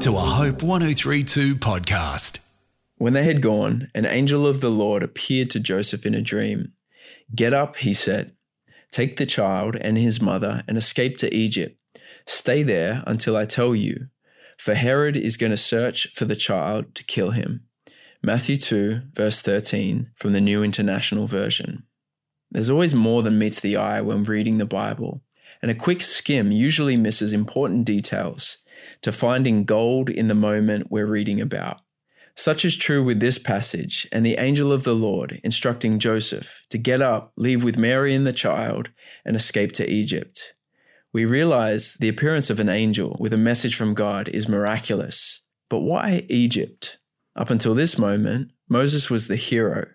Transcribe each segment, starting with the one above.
to a Hope 1032 podcast. When they had gone, an angel of the Lord appeared to Joseph in a dream. Get up, he said. Take the child and his mother and escape to Egypt. Stay there until I tell you, for Herod is going to search for the child to kill him. Matthew 2, verse 13 from the New International Version. There's always more than meets the eye when reading the Bible, and a quick skim usually misses important details to finding gold in the moment we're reading about. Such is true with this passage and the angel of the Lord instructing Joseph to get up, leave with Mary and the child, and escape to Egypt. We realize the appearance of an angel with a message from God is miraculous. But why Egypt? Up until this moment, Moses was the hero,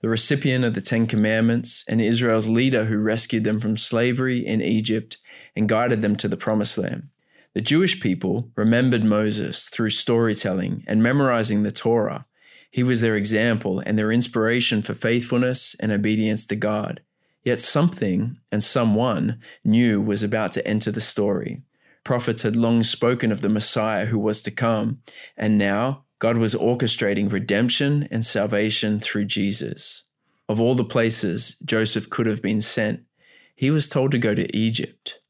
the recipient of the Ten Commandments, and Israel's leader who rescued them from slavery in Egypt and guided them to the Promised Land. The Jewish people remembered Moses through storytelling and memorizing the Torah. He was their example and their inspiration for faithfulness and obedience to God. Yet something and someone new was about to enter the story. Prophets had long spoken of the Messiah who was to come, and now God was orchestrating redemption and salvation through Jesus. Of all the places Joseph could have been sent, he was told to go to Egypt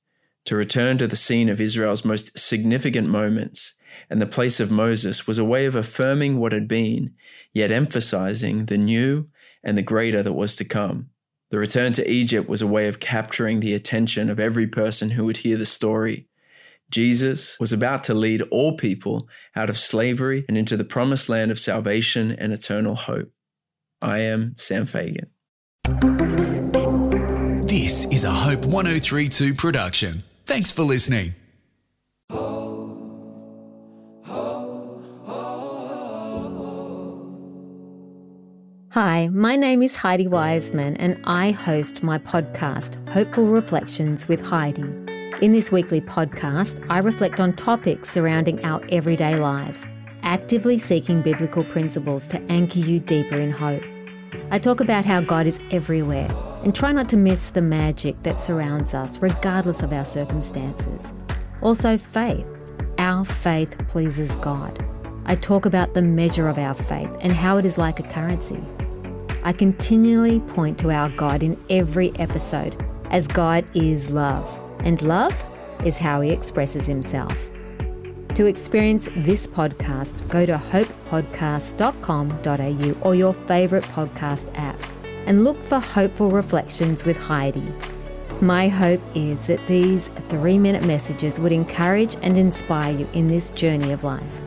to return to the scene of Israel's most significant moments, and the place of Moses was a way of affirming what had been, yet emphasizing the new and the greater that was to come. The return to Egypt was a way of capturing the attention of every person who would hear the story. Jesus was about to lead all people out of slavery and into the promised land of salvation and eternal hope. I am Sam Fagan. This is a Hope 1032 production. Thanks for listening. Hi, my name is Heidi Wiseman, and I host my podcast, Hopeful Reflections with Heidi. In this weekly podcast, I reflect on topics surrounding our everyday lives, actively seeking biblical principles to anchor you deeper in hope. I talk about how God is everywhere and try not to miss the magic that surrounds us, regardless of our circumstances. Also, faith. Our faith pleases God. I talk about the measure of our faith and how it is like a currency. I continually point to our God in every episode, as God is love, and love is how He expresses Himself. To experience this podcast, go to hopepodcast.com.au or your favourite podcast app and look for Hopeful Reflections with Heidi. My hope is that these three minute messages would encourage and inspire you in this journey of life.